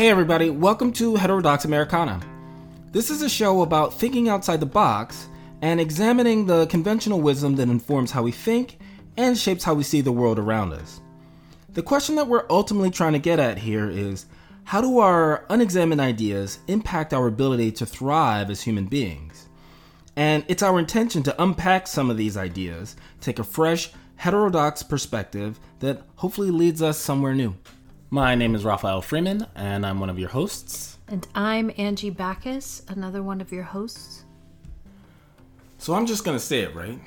Hey, everybody, welcome to Heterodox Americana. This is a show about thinking outside the box and examining the conventional wisdom that informs how we think and shapes how we see the world around us. The question that we're ultimately trying to get at here is how do our unexamined ideas impact our ability to thrive as human beings? And it's our intention to unpack some of these ideas, take a fresh, heterodox perspective that hopefully leads us somewhere new. My name is Raphael Freeman, and I'm one of your hosts. And I'm Angie Bacchus, another one of your hosts. So I'm just gonna say it, right?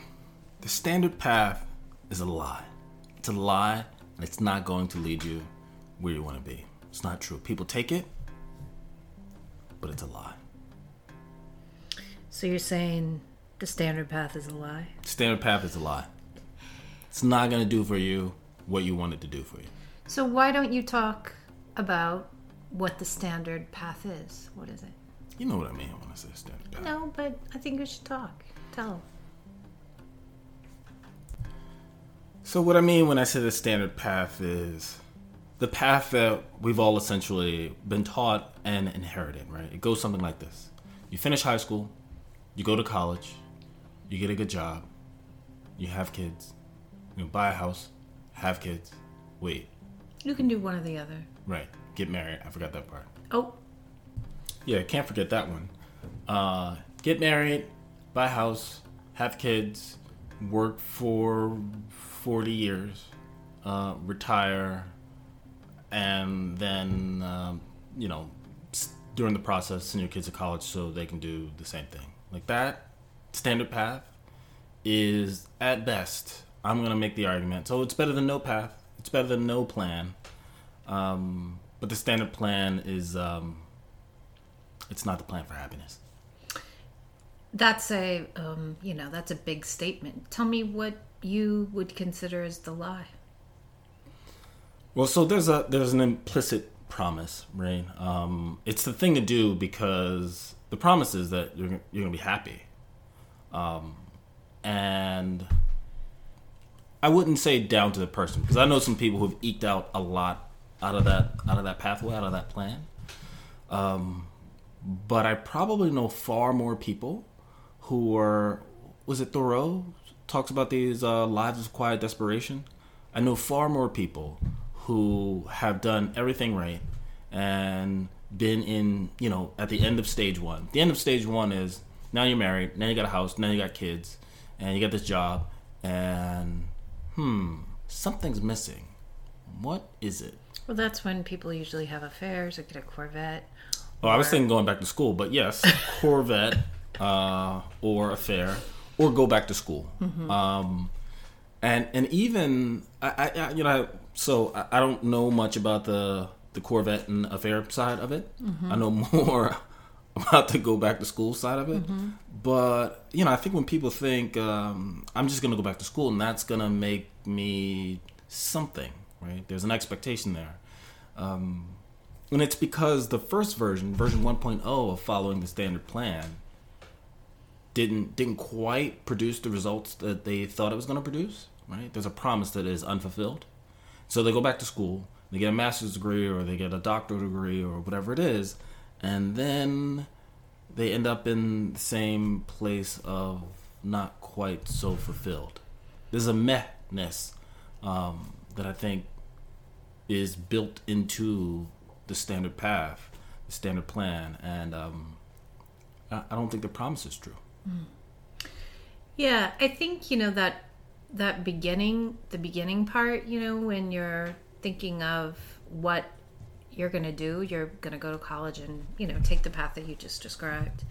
The standard path is a lie. It's a lie, and it's not going to lead you where you wanna be. It's not true. People take it, but it's a lie. So you're saying the standard path is a lie? Standard path is a lie. It's not gonna do for you what you want it to do for you. So why don't you talk about what the standard path is? What is it? You know what I mean when I say standard path. No, but I think we should talk. Tell. So what I mean when I say the standard path is the path that we've all essentially been taught and inherited, right? It goes something like this. You finish high school, you go to college, you get a good job, you have kids, you buy a house, have kids, wait, You can do one or the other. Right. Get married. I forgot that part. Oh, Yeah, can't forget that one. Uh, get married, buy a house, have kids, work for 40 years, uh, retire, and then, um, you know, during the process, send your kids to college so they can do the same thing. Like that standard path is, at best, I'm going to make the argument. So it's better than no path, it's better than no plan. Um, but the standard plan is um, it's not the plan for happiness. that's a um, you know that's a big statement. Tell me what you would consider as the lie. Well, so there's a there's an implicit promise, right? Um, it's the thing to do because the promise is that you're you're gonna be happy, um, and I wouldn't say down to the person because I know some people who've eked out a lot out of that out of that pathway out of that plan. Um, but I probably know far more people who are was it Thoreau talks about these uh, lives of quiet desperation. I know far more people who have done everything right and been in you know at the end of stage one. The end of stage one is now you're married, now you got a house, now you got kids, and you got this job, and hmm, something's missing. What is it? Well, that's when people usually have affairs or get a Corvette. Oh, I was thinking going back to school, but yes, Corvette uh, or affair or go back to school. Um, and and even I, I I- you know so I, I don't know much about the the Corvette and affair side of it. I know more about the go back to school side of it. But you know, I think when people think um, I'm just gonna go back to school and that's gonna make me something, right? There's an expectation there. Um, and it's because the first version, version 1.0 of following the standard plan, didn't didn't quite produce the results that they thought it was going to produce. Right? There's a promise that is unfulfilled. So they go back to school, they get a master's degree or they get a doctoral degree or whatever it is, and then they end up in the same place of not quite so fulfilled. There's a mehness um, that I think is built into the standard path, the standard plan, and um, I, I don't think the promise is true. Yeah, I think you know that that beginning, the beginning part. You know, when you're thinking of what you're going to do, you're going to go to college and you know take the path that you just described.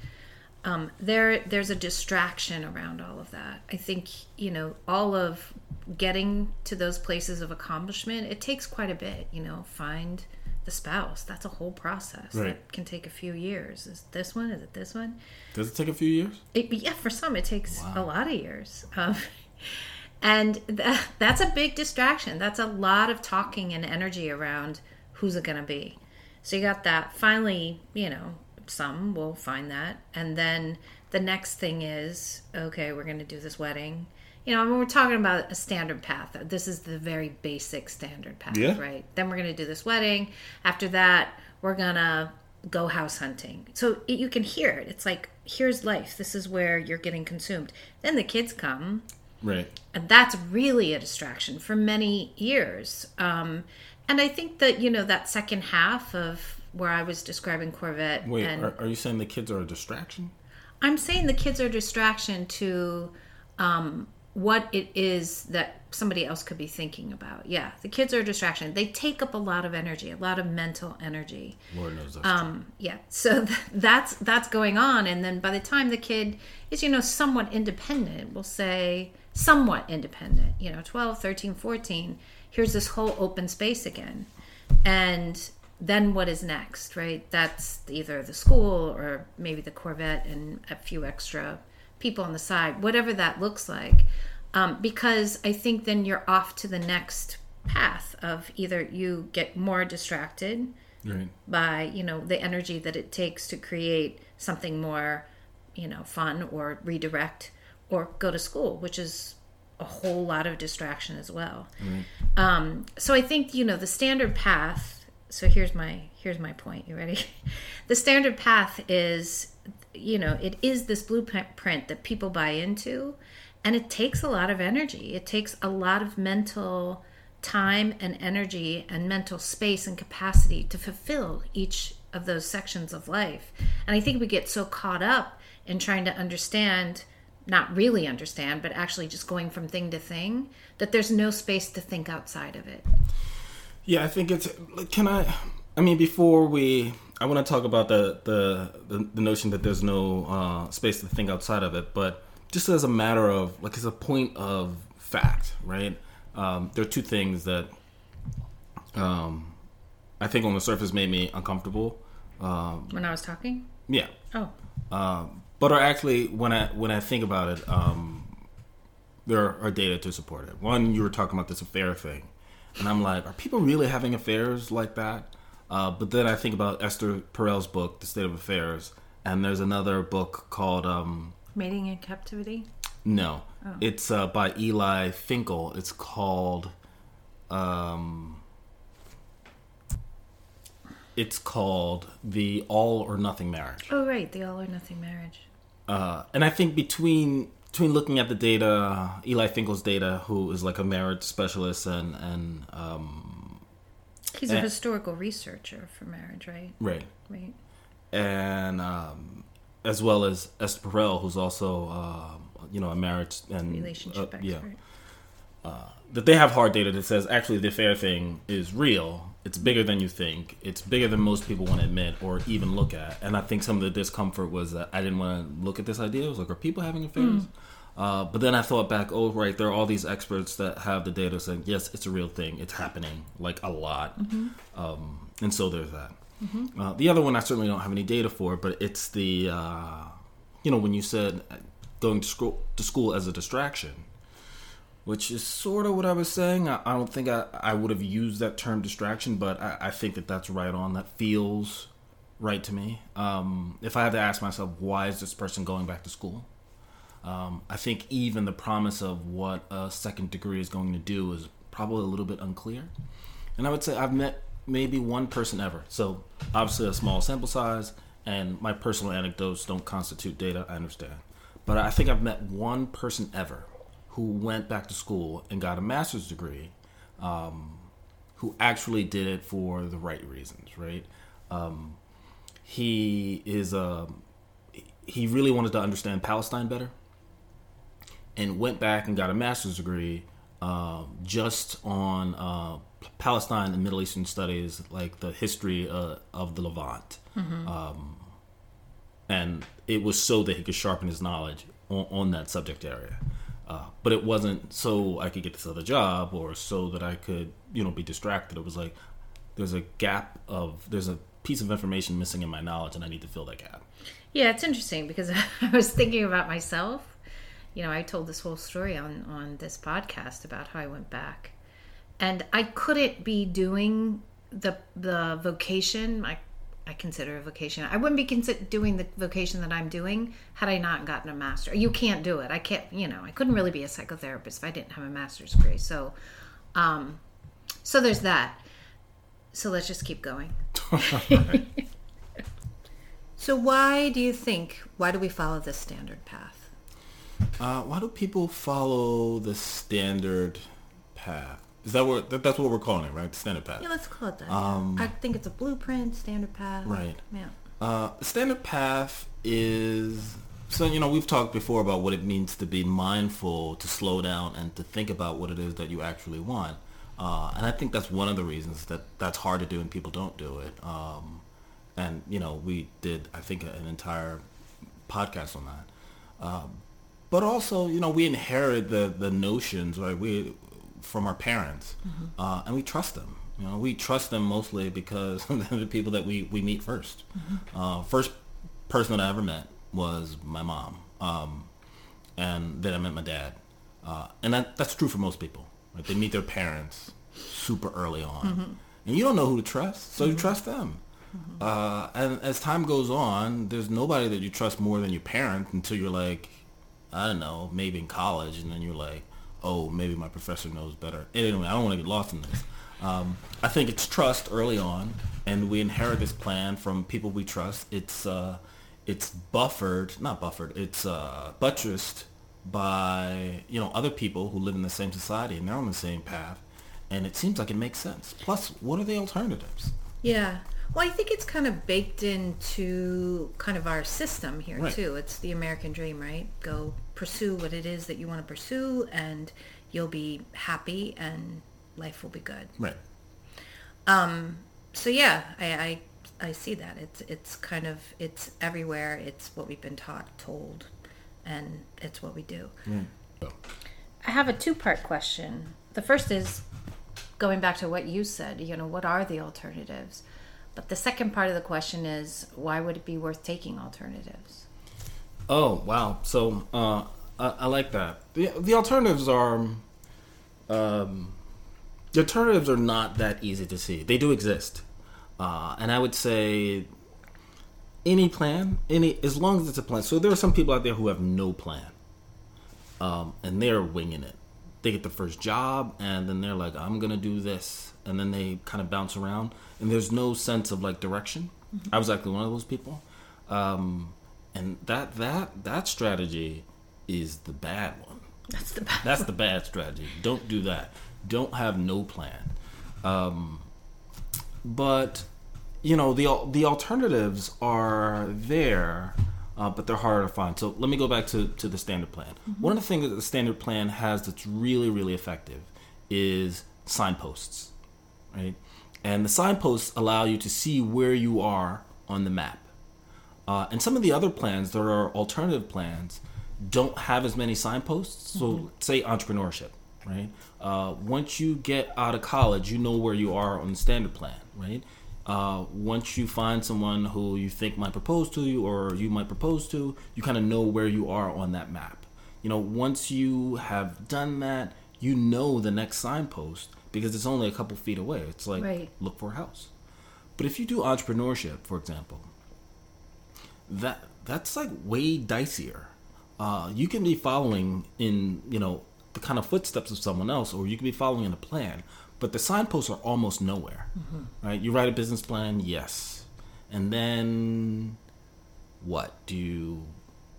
Um, there, there's a distraction around all of that. I think you know all of getting to those places of accomplishment. It takes quite a bit. You know, find the spouse. That's a whole process Right. that can take a few years. Is this one? Is it this one? Does it take a few years? It, yeah, for some it takes a lot of years. Um, and th- that's a big distraction. That's a lot of talking and energy around who's it going to be. So you got that. Finally, you know, some will find that. And then the next thing is okay, we're going to do this wedding. you know, I mean, we're talking about a standard path. This is the very basic standard path, Yeah. right? Then we're going to do this wedding. After that, we're going to go house hunting. So it, you can hear it. It's like, here's life. This is where you're getting consumed. Then the kids come, Right. and that's really a distraction for many years. Um, and I think that, you know, that second half of where I was describing Corvette Wait, and are, are you saying the kids are a distraction? I'm saying the kids are a distraction to um, what it is that somebody else could be thinking about. Yeah, the kids are a distraction. They take up a lot of energy, a lot of mental energy. Lord knows that's Um, yeah, so th- that's that's going on, and then by the time the kid is, you know, somewhat independent, we'll say somewhat independent, you know, 12, 13, 14, here's this whole open space again. And then what is next, right? That's either the school or maybe the Corvette and a few extra people on the side, whatever that looks like. Um, because I think then you're off to the next path of either you get more distracted. Right. by you know the energy that it takes to create something more you know fun or redirect or go to school which is a whole lot of distraction as well. Um, so i think you know the standard path so here's my here's my point. You ready? The standard path is you know it is this blueprint that people buy into and it takes a lot of energy. It takes a lot of mental time and energy and mental space and capacity to fulfill each of those sections of life. And I think we get so caught up in trying to understand, not really understand, but actually just going from thing to thing, that there's no space to think outside of it. Yeah, I think it's. Can I? I mean, before we, I want to talk about the the the, the notion that there's no uh, space to think outside of it, but just as a matter of like, as a point of fact, right? Um, there are two things that um, I think on the surface made me uncomfortable. Um, When I was talking? yeah, Oh, um, but are actually when I when I think about it, um, there are data to support it. One, you were talking about this affair thing, and I'm like, are people really having affairs like that? Uh, but then I think about Esther Perel's book, The State of Affairs, and there's another book called um, mating in captivity? No, it's uh, by Eli Finkel. It's called. Um, it's called the All or Nothing Marriage. Oh, right, the all or nothing marriage. Uh, and I think between between looking at the data, Eli Finkel's data, who is like a marriage specialist, and and um, He's a Eh. historical researcher for marriage, right? right, Right. and um, as well as Esther Perel, who's also uh, you know a marriage and Relationship uh, expert. yeah, that they have hard data that says actually the affair thing is real. It's bigger than you think. It's bigger than most people want to admit or even look at. And I think some of the discomfort was that I didn't want to look at this idea. It was like, are people having affairs? Uh, but then I thought back, oh right, there are all these experts that have the data saying yes, it's a real thing. It's happening like a lot. Um, and so there's that. Uh, the other one I certainly don't have any data for, but it's the uh, you know when you said going to school to school as a distraction which is sort of what I was saying. I, I don't think I, I would have used that term distraction, but I, I think that that's right on. That feels right to me. Um, if I had to ask myself, why is this person going back to school? Um, I think even the promise of what a second degree is going to do is probably a little bit unclear. And I would say I've met maybe one person ever. So obviously a small sample size, and my personal anecdotes don't constitute data. I understand, but I think I've met one person ever who went back to school and got a master's degree, um, who actually did it for the right reasons. Right? Um, he is a he really wanted to understand Palestine better and went back and got a master's degree um, just on uh, Palestine and Middle Eastern studies, like the history uh, of the Levant. Um, and it was so that he could sharpen his knowledge on, on that subject area. Uh, but it wasn't so I could get this other job or so that I could, you know, be distracted. It was like there's a gap of there's a piece of information missing in my knowledge, and I need to fill that gap. Yeah, it's interesting because I was thinking about myself. You know, I told this whole story on on this podcast about how I went back, and I couldn't be doing the the vocation I I consider a vocation. I wouldn't be consider doing the vocation that I'm doing had I not gotten a master. You can't do it. I can't. You know, I couldn't really be a psychotherapist if I didn't have a master's degree. So, um, so there's that. So let's just keep going. so why do you think? Why do we follow this standard path? Uh, why do people follow the standard path? Is that what that, that's what we're calling it, right? The standard path. Yeah, let's call it that. Um, I think it's a blueprint, standard path. Right. Yeah. Uh, standard path is so you know we've talked before about what it means to be mindful, to slow down, and to think about what it is that you actually want. Uh, and I think that's one of the reasons that that's hard to do and people don't do it. Um, and you know we did I think an entire podcast on that. Um, but also you know we inherit the the notions right we from our parents, mm-hmm. uh, and we trust them. You know, we trust them mostly because they're the people that we, we meet 1st mm-hmm. uh, first person that I ever met was my mom, um, and then I met my dad, uh, and that that's true for most people. Right? They meet their parents super early on, mm-hmm. and you don't know who to trust, so you mm-hmm. trust them. Mm-hmm. Uh, and as time goes on, there's nobody that you trust more than your parent until you're like, I don't know, maybe in college, and then you're like, oh, maybe my professor knows better. Anyway, I don't want to get lost in this. Um, I think it's trust early on, and we inherit this plan from people we trust. It's uh, it's buffered, not buffered. It's uh, buttressed by you know other people who live in the same society and they're on the same path, and it seems like it makes sense. Plus, what are the alternatives? Yeah. Well, I think it's kind of baked into kind of our system here right. too. It's the American dream, right? Go pursue what it is that you want to pursue and you'll be happy and life will be good. Right. Um, so yeah, I, I, I see that. It's, it's kind of, it's everywhere. It's what we've been taught, told, and it's what we do. Mm. I have a two-part question. The first is going back to what you said, you know, what are the alternatives? But the second part of the question is why would it be worth taking alternatives? Oh wow! So uh, I, I, like that. the The alternatives are, um, the alternatives are not that easy to see. They do exist, uh, and I would say any plan, any as long as it's a plan. So there are some people out there who have no plan, um, and they're winging it. They get the first job, and then they're like, "I'm gonna do this," and then they kind of bounce around, and there's no sense of like direction. Mm-hmm. I was actually one of those people. Um, and that that that strategy is the bad one. That's the bad. That's one. the bad strategy. Don't do that. Don't have no plan. Um, but you know the the alternatives are there, uh, but they're harder to find. So let me go back to to the standard plan. Mm-hmm. One of the things that the standard plan has that's really really effective is signposts, right? And the signposts allow you to see where you are on the map. Uh, and some of the other plans, there are alternative plans, don't have as many signposts. So, mm-hmm. say entrepreneurship, right? Uh, once you get out of college, you know where you are on the standard plan, right? Uh, once you find someone who you think might propose to you or you might propose to, you kind of know where you are on that map. You know, once you have done that, you know the next signpost because it's only a couple feet away. It's like right. look for a house. But if you do entrepreneurship, for example, that that's like way dicier. Uh, you can be following in you know the kind of footsteps of someone else, or you can be following in a plan. But the signposts are almost nowhere, mm-hmm. right? You write a business plan, yes, and then what do you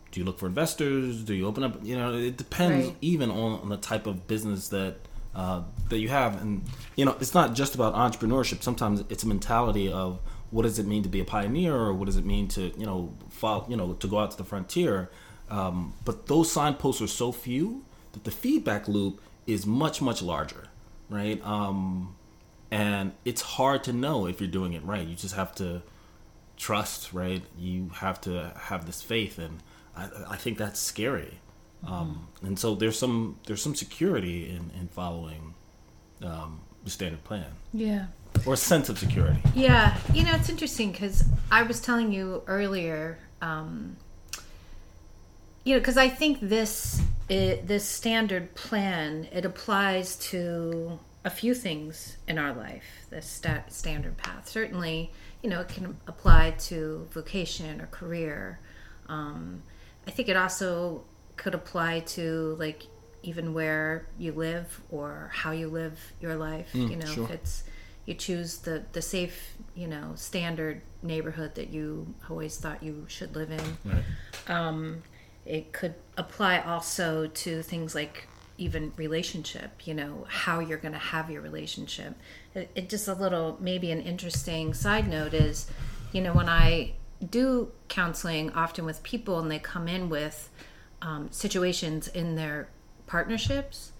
do? You look for investors? Do you open up? You know, it depends right. even on, on the type of business that uh, that you have, and you know, it's not just about entrepreneurship. Sometimes it's a mentality of what does it mean to be a pioneer or what does it mean to you know follow, you know to go out to the frontier um, but those signposts are so few that the feedback loop is much much larger right? Um, and it's hard to know if you're doing it right. You just have to trust right? You have to have this faith and i, I think that's scary. Mm-hmm. um, and so there's some there's some security in, in following um, the standard plan. Yeah. Or a sense of security. Yeah, you know, it's interesting because I was telling you earlier, um, you know, because I think this it, this standard plan it applies to a few things in our life, the sta- standard path. Certainly, you know, it can apply to vocation or career. Um, I think it also could apply to like even where you live or how you live your life. you know, sure. if it's you choose the the safe, you know, standard neighborhood that you always thought you should live in. Right. It could apply also to things like even relationship, you know, how you're going to have your relationship. It, it just a little, maybe an interesting side note is, you know, when I do counseling often with people and they come in with um, situations in their partnerships,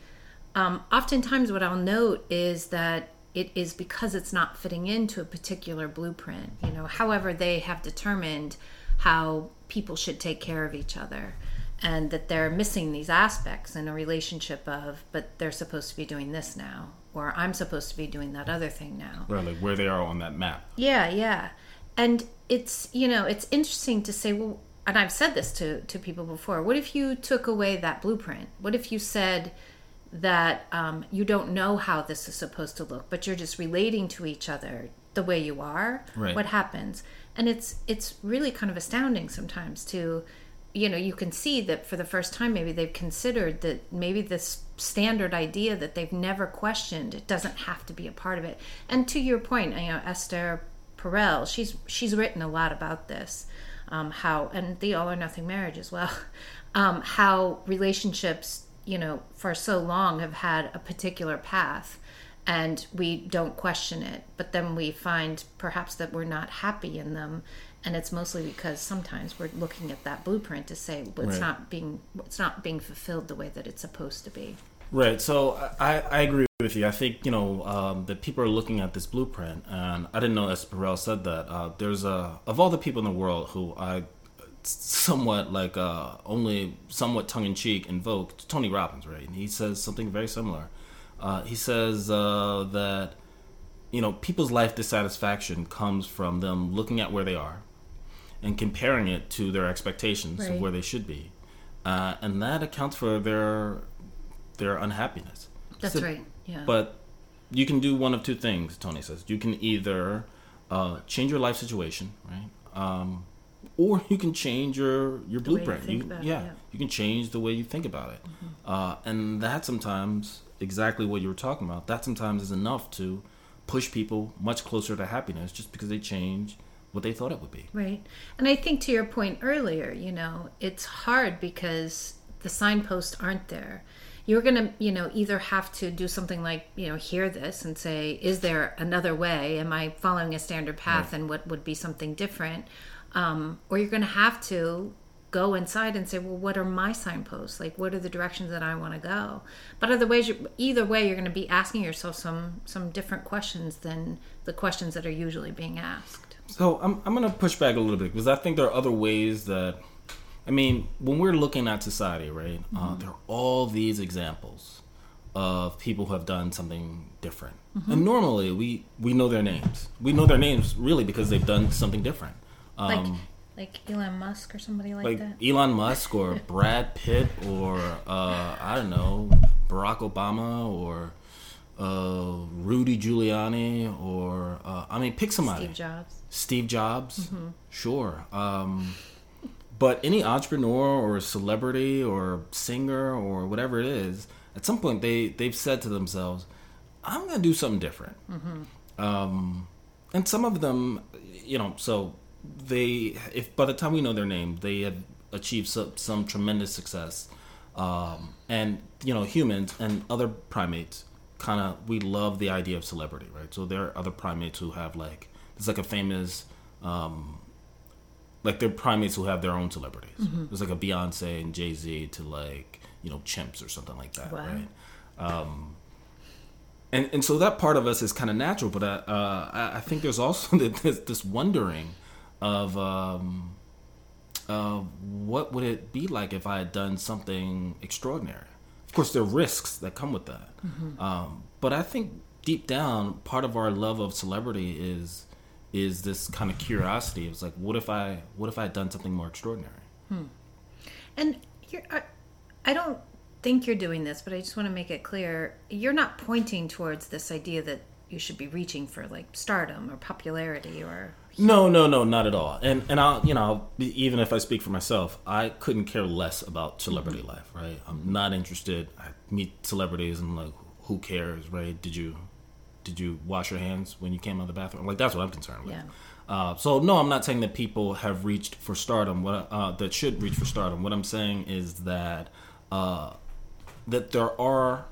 um, oftentimes what I'll note is that it is because it's not fitting into a particular blueprint. You know, however they have determined how people should take care of each other, and that they're missing these aspects in a relationship of, but they're supposed to be doing this now, or I'm supposed to be doing that other thing now. Right, like where they are on that map. Yeah, yeah. And it's, you know, it's interesting to say, well, and I've said this to, to people before, what if you took away that blueprint? What if you said that um, you don't know how this is supposed to look, but you're just relating to each other the way you are? Right. What happens? And it's it's really kind of astounding sometimes to you know you can see that for the first time maybe they've considered that maybe this standard idea that they've never questioned it doesn't have to be a part of it. And to your point you know esther perel she's she's written a lot about this um, how and the all or nothing marriage as well um, how relationships you know for so long have had a particular path and we don't question it but then we find perhaps that we're not happy in them and it's mostly because sometimes we're looking at that blueprint to say well, it's Right. not being it's not being fulfilled the way that it's supposed to be Right. So I, I agree with you. I think you know um, that people are looking at this blueprint, and I didn't know that Perel said that. Uh, there's a of all the people in the world who I somewhat like uh, only somewhat tongue in cheek invoke Tony Robbins, right? And he says something very similar. Uh, he says uh, that you know people's life dissatisfaction comes from them looking at where they are and comparing it to their expectations Right. of where they should be, uh, and that accounts for their their unhappiness. that's So- right yeah But you can do one of two things. Tony says you can either uh, change your life situation, right, um, or you can change your your you blueprint. You- it, yeah, yeah. Mm-hmm. you can change the way you think about it, uh, and that sometimes exactly what you were talking about. That sometimes is enough to push people much closer to happiness just because they change what they thought it would be. Right. And I think to your point earlier, you know, it's hard because the signposts aren't there. You're going to, you know, either have to do something like, you know, hear this and say, is there another way? Am I following a standard path and what would be something different? Um, or you're going to have to go inside and say, well, what are my signposts? Like, what are the directions that I want to go? But other ways, either way, you're going to be asking yourself some some different questions than the questions that are usually being asked. So I'm I'm gonna push back a little bit because I think there are other ways that, I mean, when we're looking at society, right? Uh, there are all these examples of people who have done something different, and normally we we know their names. We know their names really because they've done something different. Um, like like Elon Musk or somebody like, like that. Elon Musk or Brad Pitt or uh, I don't know Barack Obama or uh, Rudy Giuliani or uh, I mean pick somebody. Steve Jobs. Steve Jobs, sure. Um, but any entrepreneur or celebrity or singer or whatever it is, at some point they they've said to themselves, "I'm going to do something different." Um, and some of them, you know, so they if by the time we know their name, they have achieved some, some tremendous success. Um, and you know, humans and other primates kind of we love the idea of celebrity, right? So there are other primates who have like it's like a famous um, like they're primates who have their own celebrities. There's like a Beyonce and Jay Z to like you know chimps or something like that, Wow. right? Um, and and so that part of us is kind of natural, but uh, uh, I, I think there's also this, this wondering of um, uh, what would it be like if I had done something extraordinary. Of course, there are risks that come with that, um, but I think deep down, part of our love of celebrity is is this kind of curiosity. It's like, what if I what if I had done something more extraordinary? And you're, I, I don't think you're doing this, but I just want to make it clear you're not pointing towards this idea that you should be reaching for like stardom or popularity or No, no, no, not at all. And and I'll you know even if I speak for myself, I couldn't care less about celebrity life. Right, I'm not interested. I meet celebrities and like, who cares? Right? Did you did you wash your hands when you came out of the bathroom? Like that's what I'm concerned with. Yeah. Uh, so no, I'm not saying that people have reached for stardom. What uh, that should reach for stardom. What I'm saying is that uh, that there are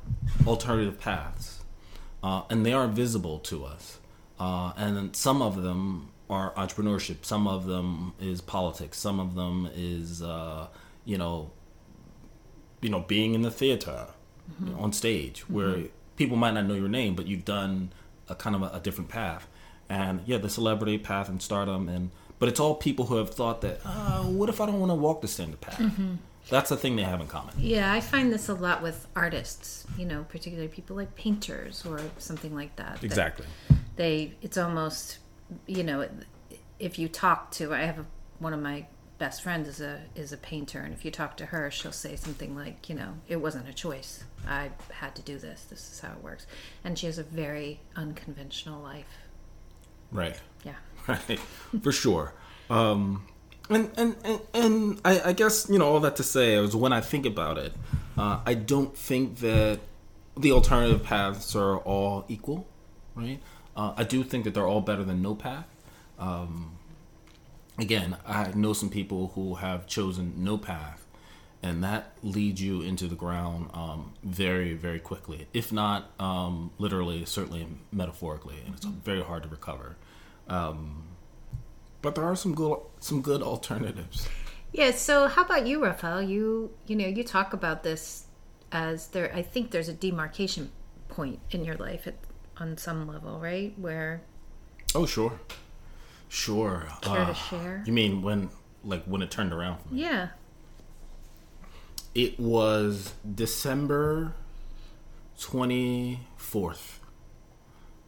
alternative paths, uh, and they are visible to us. Uh, and some of them are entrepreneurship. Some of them is politics. Some of them is uh, you know, you know, being in the theater you know, on stage where people might not know your name, but you've done a kind of a, a different path. And yeah, the celebrity path and stardom, and but it's all people who have thought that, uh, what if I don't want to walk the same path? That's the thing they have in common. Yeah, I find this a lot with artists, you know, particularly people like painters or something like that. that Exactly. They, it's almost, you know, if you talk to, I have a, one of my best friends is a is a painter, and if you talk to her, she'll say something like, you know, it wasn't a choice. I had to do this. This is how it works, and she has a very unconventional life. Right. Yeah. Right. For sure. Um, and and and, and I, I guess you know all that to say is when I think about it, uh, I don't think that the alternative paths are all equal, right? Uh, I do think that they're all better than no path. Um, again, I know some people who have chosen no path, and that leads you into the ground um, very, very quickly. If not um, literally, certainly metaphorically, and it's very hard to recover. Um, but there are some good, some good alternatives. Yeah. So, how about you, Rafael? You you know you talk about this as there. I think there's a demarcation point in your life on some level, right? Where Oh, sure, sure. care Uh, to share. you mean when, like, when it turned around for me? Yeah. It was December twenty fourth,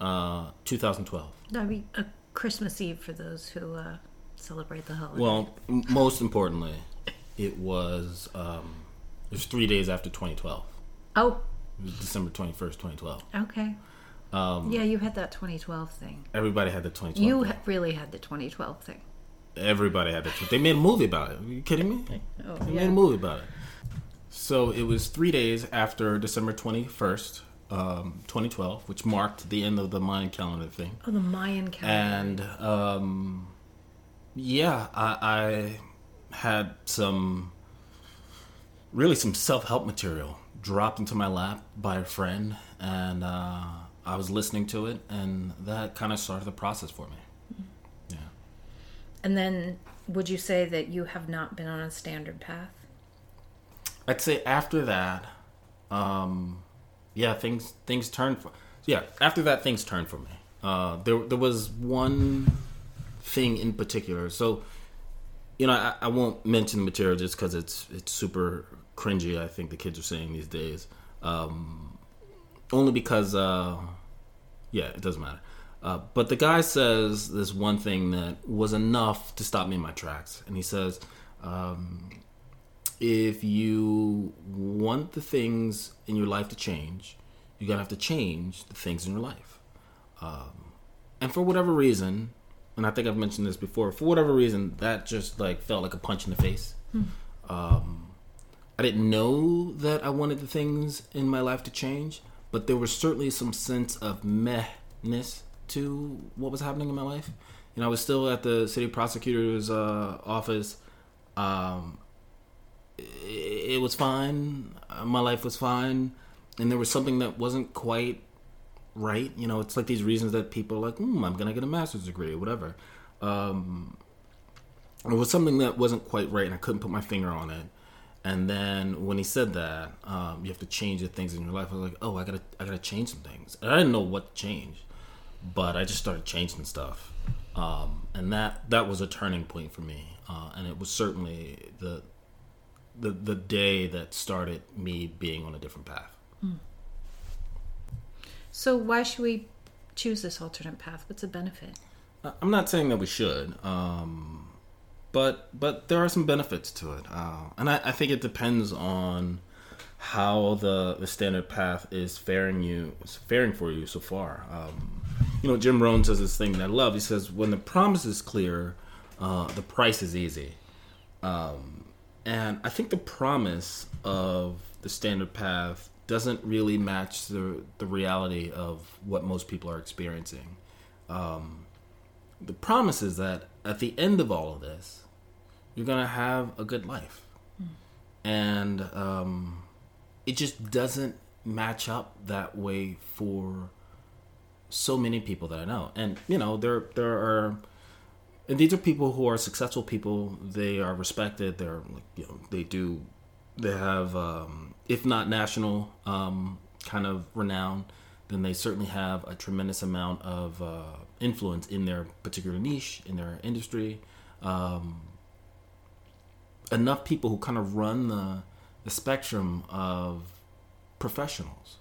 uh, two thousand twelve. That'd be a Christmas Eve for those who uh, celebrate the holiday. Well, m- most importantly, it was um, it was three days after 2012. oh, It was December 21st, 2012. okay. Um, Yeah, you had that 2012 thing. Everybody had the 2012. You thing. ha- really had the 2012 thing. Everybody had it. They made a movie about it. Are you kidding me? Oh, They made a movie about it. So it was three days after December 21st, um, 2012, which marked the end of the Mayan calendar thing. Oh, the Mayan calendar. and um, yeah, I, I had some really some self help material dropped into my lap by a friend, and uh, I was listening to it, and that kind of started the process for me. Yeah, And then, would you say that you have not been on a standard path? I'd say after that, um, yeah, things things turned for yeah. After that, things turned for me. Uh, there there was one thing in particular. So, you know, I, I won't mention the material just because it's it's super cringy. I think the kids are saying these days. Um, only because, uh, yeah, it doesn't matter. Uh, but the guy says this one thing that was enough to stop me in my tracks, and he says. Um, if you want the things in your life to change, you're gonna have to change the things in your life. Um, and for whatever reason, and I think I've mentioned this before, for whatever reason, that just like felt like a punch in the face. Um, I didn't know that I wanted the things in my life to change, but there was certainly some sense of mehness to what was happening in my life. You know, I was still at the city prosecutor's uh, office. Um, it, it was fine. My life was fine, and there was something that wasn't quite right. You know, it's like these reasons that people are like, hmm, I'm gonna get a master's degree or whatever. Um, it was something that wasn't quite right, and I couldn't put my finger on it. And then when he said that, um, you have to change the things in your life. I was like, oh, I gotta, I gotta change some things. And I didn't know what to change, but I just started changing stuff, um, and that that was a turning point for me. Uh, and it was certainly the, the the day that started me being on a different path. So, why should we choose this alternate path? What's the benefit? I- I'm not saying that we should, um, but but there are some benefits to it, uh, and I, I think it depends on how the the standard path is faring you is faring for you so far. Um, you know, Jim Rohn says this thing that I love. He says, "When the promise is clear, uh, the price is easy." Um, and I think the promise of the standard path doesn't really match the the reality of what most people are experiencing. Um, the promise is that at the end of all of this, you're gonna have a good life, and um, it just doesn't match up that way for so many people that I know. And you know, there there are and these are people who are successful people. They are respected. They're like, you know, they do they have um, if not national um, kind of renown, then they certainly have a tremendous amount of uh, influence in their particular niche, in their industry. Um, enough people who kind of run the, the spectrum of professionals.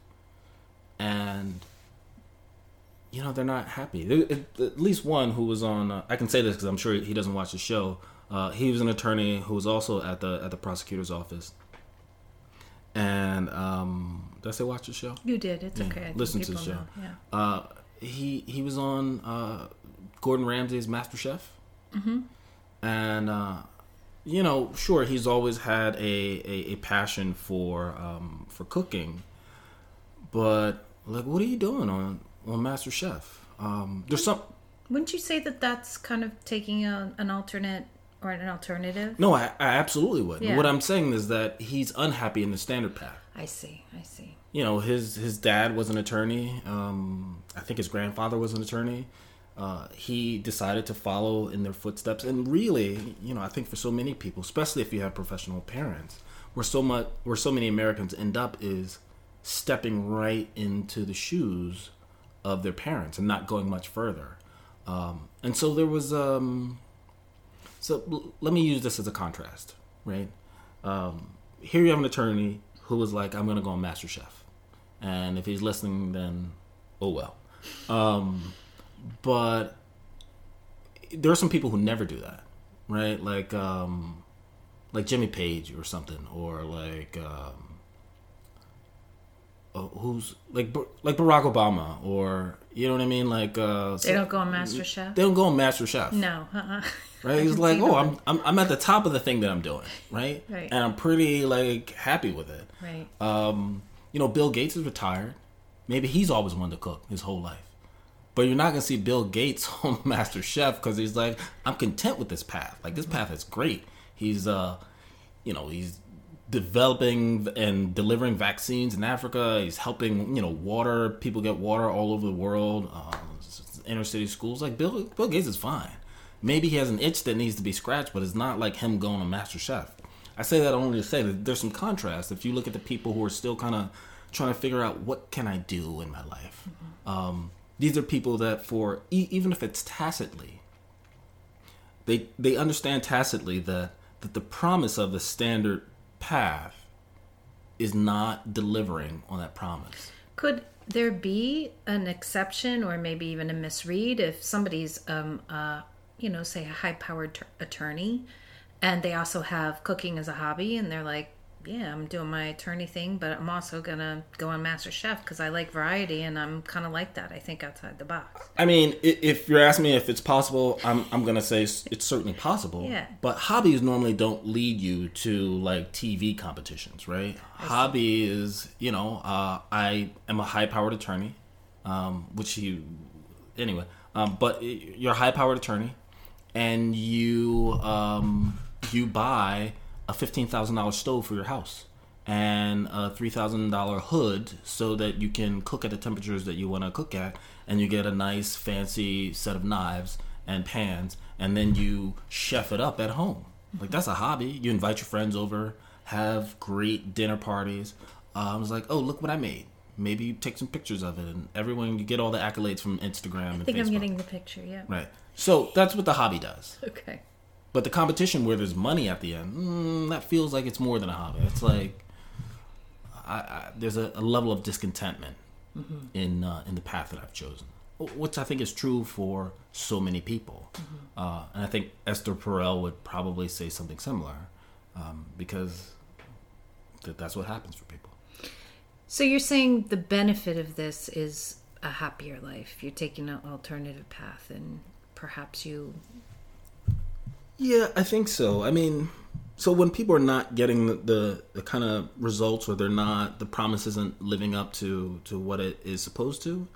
And, you know, they're not happy. At least one who was on, uh, I can say this because I'm sure he doesn't watch the show. Uh, he was an attorney who was also at the at the prosecutor's office. And um, did I say watch the show? You did. It's Yeah, okay. I listen to the show. know, Yeah. Uh, he he was on uh, Gordon Ramsay's Master Chef, mm-hmm. and uh, you know, sure, he's always had a, a, a passion for um, for cooking, but like, what are you doing on on Master Chef? Um, there's some Wouldn't you say that that's kind of taking a, an alternate or an alternative? no, I, I absolutely would. Yeah. What I'm saying is that he's unhappy in the standard path. I see. I see. you know his his dad was an attorney um, i think his grandfather was an attorney uh, he decided to follow in their footsteps and really you know i think for so many people especially if you have professional parents where so much where so many americans end up is stepping right into the shoes of their parents and not going much further um, and so there was um, so l- let me use this as a contrast right um, here you have an attorney who was like, I'm going to go on Master Chef. And if he's listening, then oh well. Um, but there are some people who never do that, right? Like, um, like Jimmy Page or something, or like, um, oh, who's like, like Barack Obama, or you know what I mean? Like, uh, They don't go on Master Chef. they don't go on Master Chef. No. Uh-uh. Right? He's like, oh. I'm, I'm I'm at the top of the thing that I'm doing, right? Right. And I'm pretty like happy with it. Right. Um, you know, Bill Gates is retired. Maybe he's always wanted to cook his whole life. But you're not gonna see Bill Gates on Master Chef because he's like, I'm content with this path. Like this path is great. He's uh, you know, he's developing and delivering vaccines in Africa. He's helping you know water people get water all over the world. Um, inner city schools. Like Bill Bill Gates is fine. Maybe he has an itch that needs to be scratched, but it's not like him going on Master Chef. I say that only to say that there's some contrast. If you look at the people who are still kind of trying to figure out what can I do in my life, um, these are people that for even if it's tacitly, they they understand tacitly that that the promise of the standard path is not delivering on that promise. Could there be an exception or maybe even a misread if somebody's, um, uh, you know, say a high powered t- attorney and they also have cooking as a hobby and they're like, yeah, I'm doing my attorney thing, but I'm also going to go on Master Chef because I like variety and I'm kind of like that. I think outside the box. I mean, if you're asking me if it's possible, I'm I'm gonna say it's it's certainly possible. Yeah. But hobbies normally don't lead you to like TV competitions, right? Hobby is, you know, uh, I am a high-powered attorney, um, which you, anyway. Um, but you're a high-powered attorney, and you um, you buy a fifteen thousand dollar stove for your house and a three thousand dollar hood so that you can cook at the temperatures that you want to cook at, and you get a nice fancy set of knives and pans, and then you chef it up at home. Like that's a hobby. You invite your friends over, have great dinner parties. Uh, I was like, oh, look what I made. Maybe you take some pictures of it, and everyone you get all the accolades from Instagram and I think Facebook. I'm getting the picture. Yeah. Right. So that's what the hobby does. Okay. But the competition where there's money at the end, mm, that feels like it's more than a hobby. It's like I, I, there's a, a level of discontentment in uh, in the path that I've chosen, which I think is true for so many people. Uh, and I think Esther Perel would probably say something similar um, because th- that's what happens for people. So you're saying the benefit of this is a happier life. You're taking an alternative path, and perhaps you. Yeah, I think so. I mean, so when people are not getting the, the, the kind of results, or they're not, the promise isn't living up to to what it is supposed to.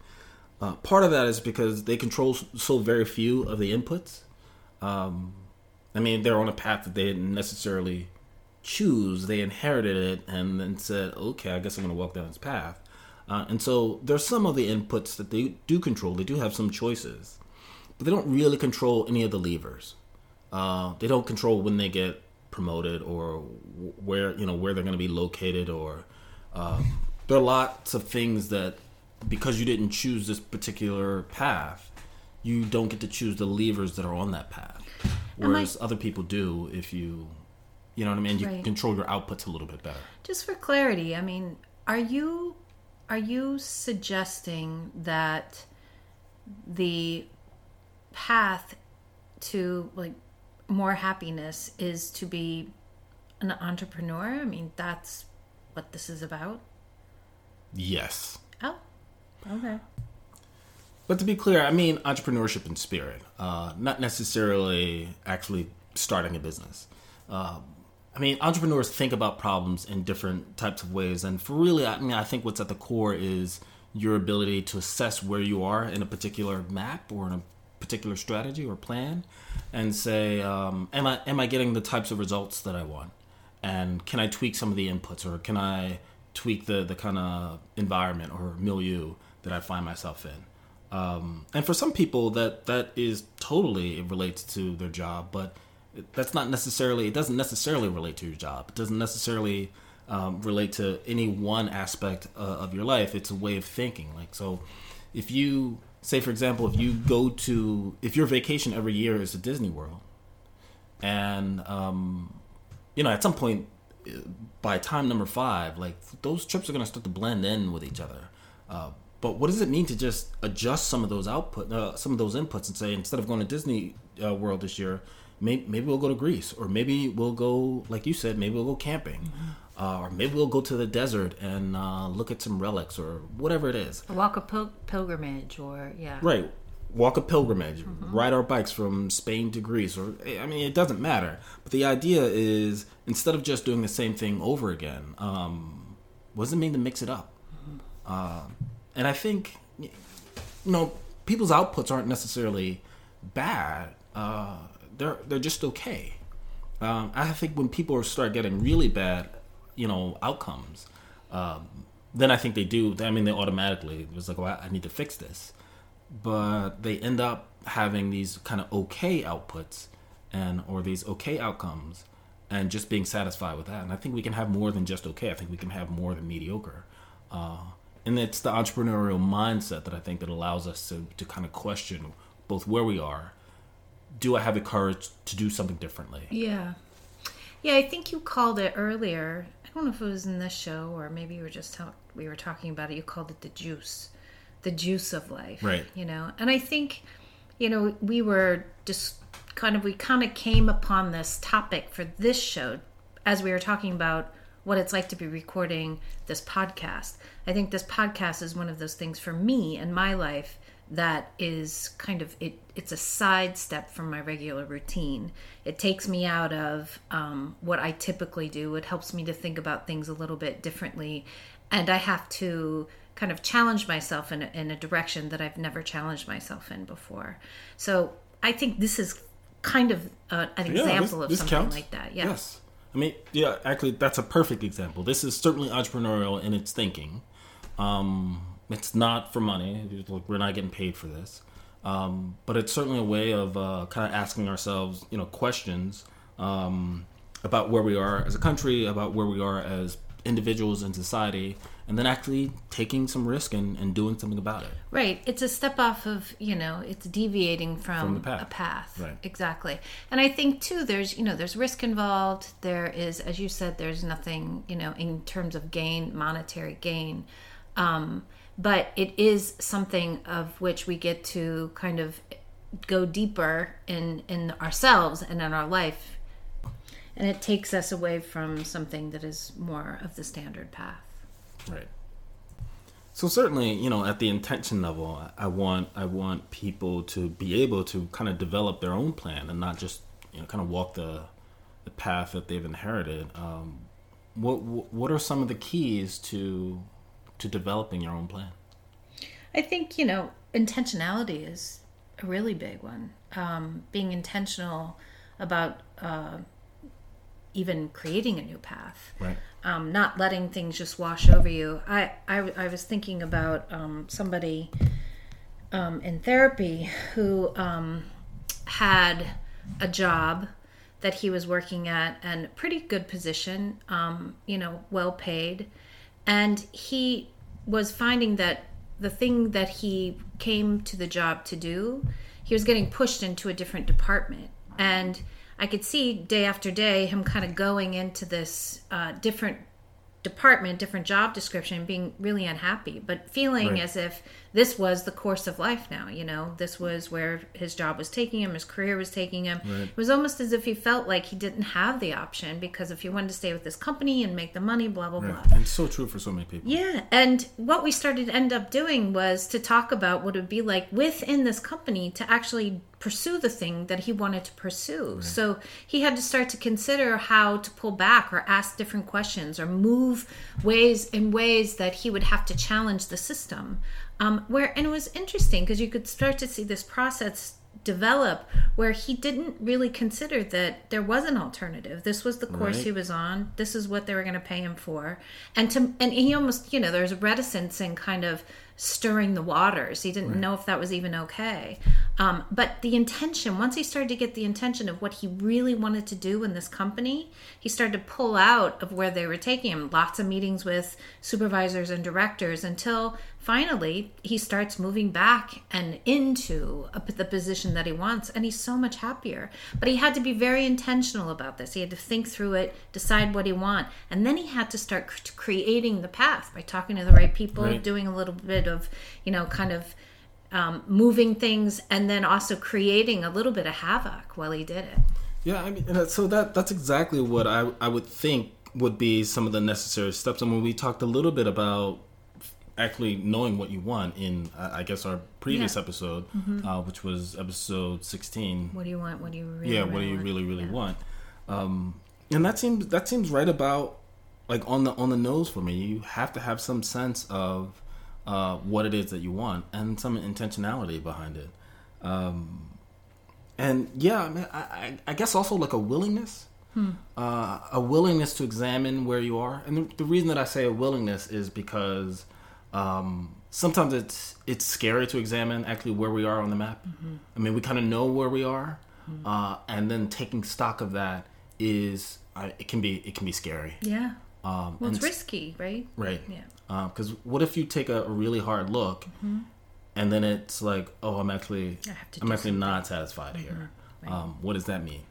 Uh, part of that is because they control so very few of the inputs. Um, I mean, they're on a path that they didn't necessarily choose. They inherited it and then said, "Okay, I guess I'm going to walk down this path." Uh, and so there's some of the inputs that they do control. They do have some choices, but they don't really control any of the levers. Uh, they don't control when they get promoted or where you know where they're going to be located or um, there are lots of things that because you didn't choose this particular path you don't get to choose the levers that are on that path. Whereas I, other people do if you you know what i mean? You right. control your outputs a little bit better. Just for clarity i mean are you are you suggesting that the path to like more happiness is to be an entrepreneur? I mean, that's what this is about. Yes. Oh, okay. But to be clear, I mean entrepreneurship in spirit, uh, not necessarily actually starting a business. Uh, I mean, entrepreneurs think about problems in different types of ways, and for really, I mean, I think what's at the core is your ability to assess where you are in a particular map or in a particular strategy or plan, and say, um, am I am I getting the types of results that I want, and can I tweak some of the inputs, or can I tweak the the kind of environment or milieu that I find myself in. Um, and for some people, that that is totally it relates to their job, but that's not necessarily. It doesn't necessarily relate to your job. It doesn't necessarily um, relate to any one aspect uh, of your life. It's a way of thinking. Like so, if you say for example if you go to if your vacation every year is to disney world and um, you know at some point by time number five like those trips are going to start to blend in with each other. Uh, but what does it mean to just adjust some of those output uh, some of those inputs and say instead of going to disney uh, world this year maybe, maybe we'll go to greece or maybe we'll go like you said maybe we'll go camping uh, or maybe we'll go to the desert and uh, look at some relics or whatever it is. Walk a pil- pilgrimage, or yeah, right. Walk a pilgrimage, mm-hmm. ride our bikes from Spain to Greece, or I mean, it doesn't matter. But the idea is instead of just doing the same thing over again, um, what does it mean to mix it up? Mm-hmm. Uh, and I think, you know, people's outputs aren't necessarily bad. Uh, they're they're just okay. Um, I think when people start getting really bad you know outcomes, um, then I think they do. I mean, they automatically was like, "Well, I need to fix this," but they end up having these kind of okay outputs and or these okay outcomes and just being satisfied with that. And I think we can have more than just okay. I think we can have more than mediocre. Uh, and it's the entrepreneurial mindset that I think that allows us to, to kind of question both where we are. Do I have the courage to do something differently? Yeah. Yeah, I think you called it earlier I don't know if it was in this show or maybe you were just talk, we were talking about it. You called it the juice, the juice of life, right? You know, and I think, you know, we were just kind of we kind of came upon this topic for this show as we were talking about what it's like to be recording this podcast. I think this podcast is one of those things for me in my life that is kind of it it's a sidestep from my regular routine. It takes me out of um, what i typically do. It helps me to think about things a little bit differently. And i have to kind of challenge myself in a, in a direction that i've never challenged myself in before. So i think this is kind of uh, an yeah, example this, this of something counts. like that yeah. yes. I mean yeah actually that's a perfect example. This is certainly entrepreneurial in its thinking. Um, it's not for money. We're not getting paid for this. Um, but it's certainly a way of uh, kind of asking ourselves, you know, questions um, about where we are as a country, about where we are as individuals in society, and then actually taking some risk and, and doing something about it. Right. It's a step off of, you know, it's deviating from, from path. a path. Right. Exactly. And I think too, there's, you know, there's risk involved. There is, as you said, there's nothing, you know, in terms of gain, monetary gain. Um, but it is something of which we get to kind of go deeper in in ourselves and in our life. And it takes us away from something that is more of the standard path. Right. So certainly, you know, at the intention level, I want I want people to be able to kind of develop their own plan and not just you know kind of walk the the path that they've inherited. Um, what what are some of the keys to to developing your own plan? I think you know intentionality is a really big one. Um, being intentional about uh, even creating a new path, Right. um, not letting things just wash over you. I I, I was thinking about um, somebody um, in therapy who um, had a job that he was working at and pretty good position, um, you know, well paid, and he was finding that the thing that he came to the job to do, he was getting pushed into a different department. And I could see day after day him kind of going into this uh, different department, different job description, being really unhappy, but feeling Right. as if this was the course of life now. You know, this was where his job was taking him, his career was taking him. Right. It was almost as if he felt like he didn't have the option because if he wanted to stay with this company and make the money, blah, blah, blah. Right. And so true for so many people. Yeah, and what we started to end up doing was to talk about what it would be like within this company to actually pursue the thing that he wanted to pursue. So he had to start to consider how to pull back or ask different questions or move ways in ways that he would have to challenge the system. Um, where and it was interesting because you could start to see this process develop where he didn't really consider that there was an alternative. This was the course Right. he was on. This is what they were going to pay him for. And to and he almost, you know, there's reticence and kind of stirring the waters. He didn't know if that was even okay. Um, but the intention, once he started to get the intention of what he really wanted to do in this company, he started to pull out of where they were taking him. Lots of meetings with supervisors and directors until finally he starts moving back and into a, the position that he wants and he's so much happier but he had to be very intentional about this he had to think through it decide what he want and then he had to start cr- creating the path by talking to the right people Right. doing a little bit of you know kind of um, moving things and then also creating a little bit of havoc while he did it Yeah, I mean, so that that's exactly what I I would think would be some of the necessary steps. And when we talked a little bit about actually knowing what you want in, I I guess, our previous Yeah. episode, uh, which was episode sixteen. what do you want what do you really yeah, what do really you want? really really Yeah. want? Um, and that seems that seems right about like on the on the nose for me. You have to have some sense of uh, what it is that you want and some intentionality behind it. Um, and yeah, I, mean, I, I- I guess also like a willingness, uh, a willingness to examine where you are. And the, the reason that I say a willingness is because um, sometimes it's it's scary to examine actually where we are on the map. I mean, we kind of know where we are, uh, and then taking stock of that is uh, it can be it can be scary. yeah Um, well it's risky right Right. yeah Because what if you take a, really hard look, and then it's like, oh, I'm actually, I have to I'm actually not satisfied here. Right. Um, what does that mean?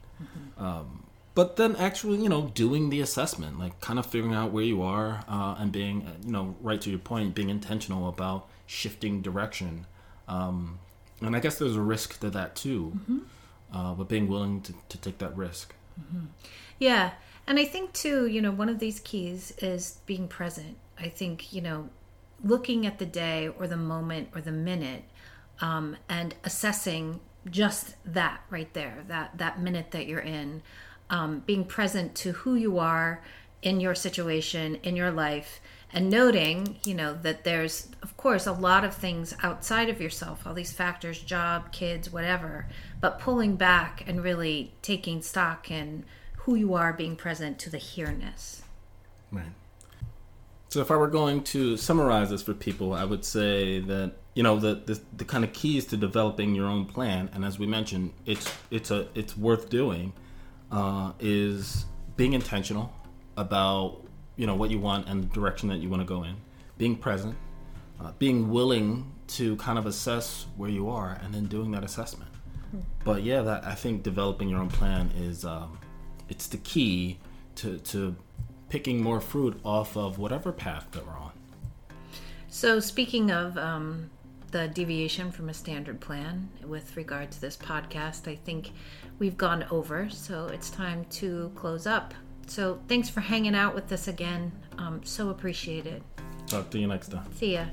Um, but then actually, you know, doing the assessment, like kind of figuring out where you are, uh, and being, uh, you know, right to your point, being intentional about shifting direction. Um, and I guess there's a risk to that too, uh, but being willing to, to take that risk. Yeah. And I think, too, you know, one of these keys is being present. I think, you know, looking at the day or the moment or the minute um, and assessing just that right there, that, that minute that you're in, um, being present to who you are in your situation, in your life, and noting, you know, that there's, of course, a lot of things outside of yourself, all these factors, job, kids, whatever, but pulling back and really taking stock in who you are, being present to the here-ness. Right. So if I were going to summarize this for people, I would say that you know the, the the kind of keys to developing your own plan, and as we mentioned, it's it's a it's worth doing, uh, is being intentional about you know what you want and the direction that you want to go in, being present, uh, being willing to kind of assess where you are, and then doing that assessment. But yeah, that I think developing your own plan is um, it's the key to to picking more fruit off of whatever path that we're on. So, speaking of um, the deviation from a standard plan with regard to this podcast, I think we've gone over, so it's time to close up. So, thanks for hanging out with us again. Um, so appreciated. Talk to you next time. See ya.